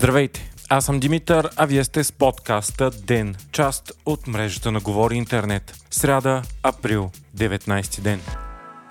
Здравейте! Аз съм Димитър, а вие сте с подкаста ДЕН, част от мрежата на Говори Интернет. Сряда, април, 19 ден.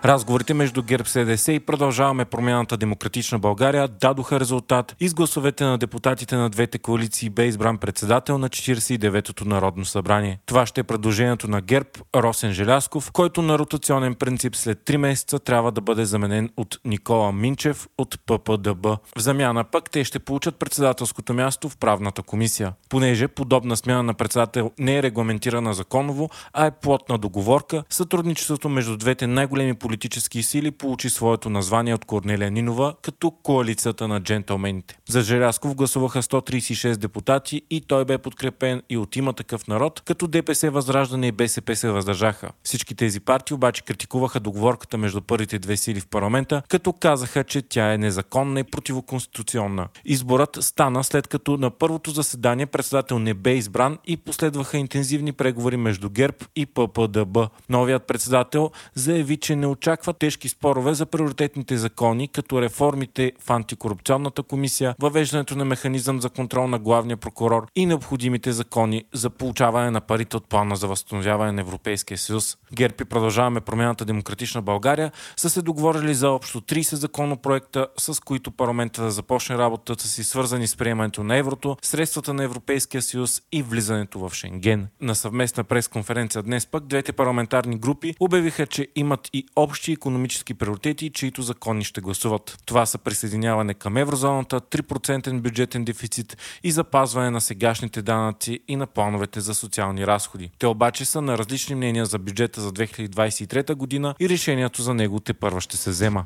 Разговорите между ГЕРБ СДС и продължаваме промяната Демократична България дадоха резултат и с гласовете на депутатите на двете коалиции бе избран председател на 49-то Народно събрание. Това ще е предложението на ГЕРБ Росен Желясков, който на ротационен принцип след 3 месеца трябва да бъде заменен от Никола Минчев от ППДБ. В замяна пък те ще получат председателското място в правната комисия. Понеже подобна смяна на председател не е регламентирана законово, а е плотна договорка, сътрудничеството между двете най-големи политически сили получи своето название от Корнелия Нинова като коалицията на джентълмените. За Желясков гласуваха 136 депутати и той бе подкрепен и от има такъв народ, като ДПС Възраждане и БСП се въздържаха. Всички тези партии обаче критикуваха договорката между първите две сили в парламента, като казаха, че тя е незаконна и противоконституционна. Изборът стана след като на първото заседание председател не бе избран и последваха интензивни преговори между ГЕРБ и ППДБ. Новият председател заяви, че не очакват тежки спорове за приоритетните закони, като реформите в антикорупционната комисия, въвеждането на механизъм за контрол на главния прокурор и необходимите закони за получаване на парите от плана за възстановяване на Европейския съюз. ГЕРБ и продължаваме промяната Демократична България са се договорили за общо 30 законопроекта, с които парламента да започне работата си, свързани с приемането на еврото, средствата на Европейския съюз и влизането в Шенген. На съвместна пресконференция днес пък двете парламентарни групи обявиха, че имат и общи економически приоритети, чието закони ще гласуват. Това са присъединяване към еврозоната, 3% бюджетен дефицит и запазване на сегашните данъци и на плановете за социални разходи. Те обаче са на различни мнения за бюджета за 2023 година и решението за него те първа ще се взема.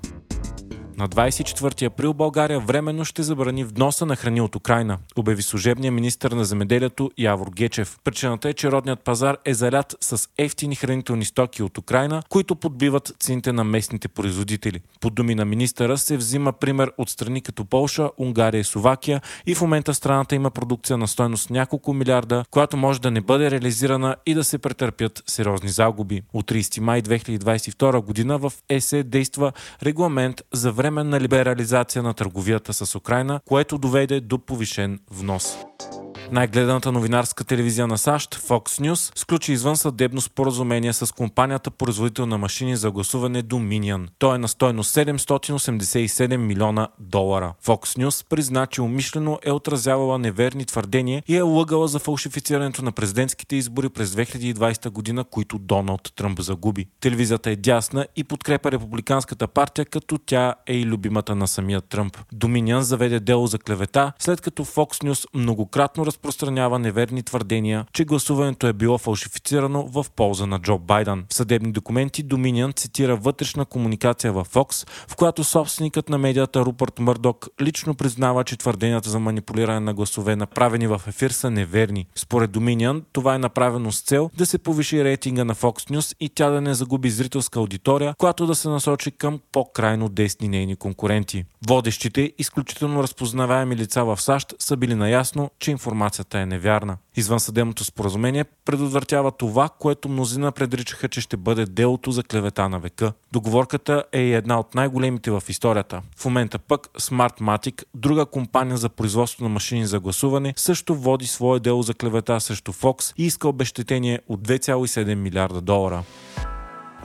На 24 април България временно ще забрани вноса на храни от Украина, обяви служебния министр на земеделието Явор Гечев. Причината е, че родният пазар е залят с ефтини хранителни стоки от Украина, които подбиват цените на местните производители. По думи на министъра се взима пример от страни като Полша, Унгария и Словакия и в момента страната има продукция на стойност няколко милиарда, която може да не бъде реализирана и да се претърпят сериозни загуби. От 30 май 2022 година в ЕСЕ действа регламент за временна либерализация на търговията с Украина, което доведе до повишен внос. Най-гледаната новинарска телевизия на САЩ, Fox News, сключи извън съдебно споразумение с компанията производител на машини за гласуване Dominion. То е на стойност 787 милиона долара. Fox News призна, че умишлено е отразявала неверни твърдения и е лъгала за фалшифицирането на президентските избори през 2020 година, които Доналд Тръмп загуби. Телевизията е дясна и подкрепа републиканската партия, като тя е и любимата на самия Тръмп. Dominion заведе дело за клевета, след като Fox News многократно разпространява неверни твърдения, че гласуването е било фалшифицирано в полза на Джо Байден. В съдебни документи Доминиан цитира вътрешна комуникация в Fox, в която собственикът на медията Рупърт Мърдок лично признава, че твърденията за манипулиране на гласове, направени в ефир, са неверни. Според Доминиан, това е направено с цел да се повиши рейтинга на Fox News и тя да не загуби зрителска аудитория, която да се насочи към по-крайно десни нейни конкуренти. Водещите, изключително разпознаваеми лица в САЩ са били наясно, че информация информацията е невярна. Извън съдебното споразумение предотвратява това, което мнозина предричаха, че ще бъде делото за клевета на века. Договорката е и една от най-големите в историята. В момента пък Smartmatic, друга компания за производство на машини за гласуване, също води свое дело за клевета срещу Fox и иска обещетение от 2,7 милиарда долара.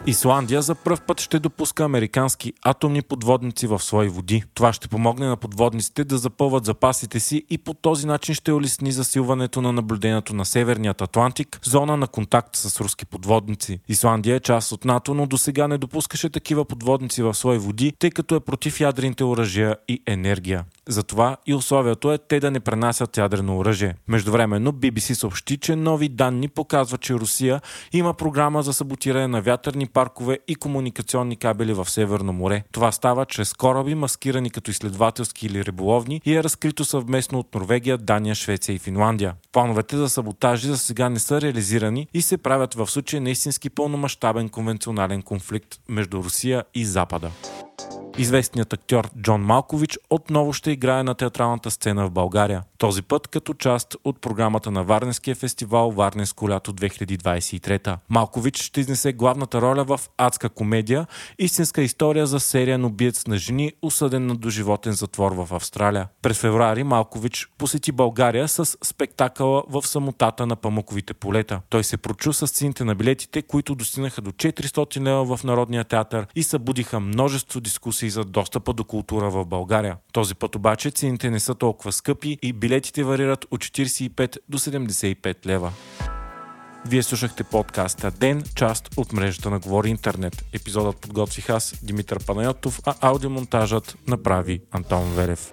Исландия за пръв път ще допуска американски атомни подводници в свои води. Това ще помогне на подводниците да запълват запасите си и по този начин ще улесни засилването на наблюдението на Северният Атлантик, зона на контакт с руски подводници. Исландия е част от НАТО, но до сега не допускаше такива подводници в свои води, тъй като е против ядрените оръжия и енергия. Затова и условието е те да не пренасят ядрено оръжие. Междувременно BBC съобщи, че нови данни показват, че Русия има програма за саботиране на вятърни паркове и комуникационни кабели в Северно море. Това става чрез кораби, маскирани като изследователски или риболовни и е разкрито съвместно от Норвегия, Дания, Швеция и Финландия. Плановете за саботажи за сега не са реализирани и се правят в случай на истински пълномащабен конвенционален конфликт между Русия и Запада. Известният актьор Джон Малкович отново ще играе на театралната сцена в България. Този път като част от програмата на Варненския фестивал Варненско лято 2023. Малкович ще изнесе главната роля в адска комедия, истинска история за серия убиец на жени, осъден на доживотен затвор в Австралия. През февруари Малкович посети България с спектакъла в самотата на памуковите полета. Той се прочу с цените на билетите, които достигнаха до 400 лева в Народния театър и събудиха множество дискусии за достъпа до култура в България. Този път обаче цените не са толкова скъпи и билетите варират от 45 до 75 лева. Вие слушахте подкаста Ден, част от мрежата на Говори Интернет. Епизодът подготвих аз, Димитър Панайотов, а аудиомонтажът направи Антон Верев.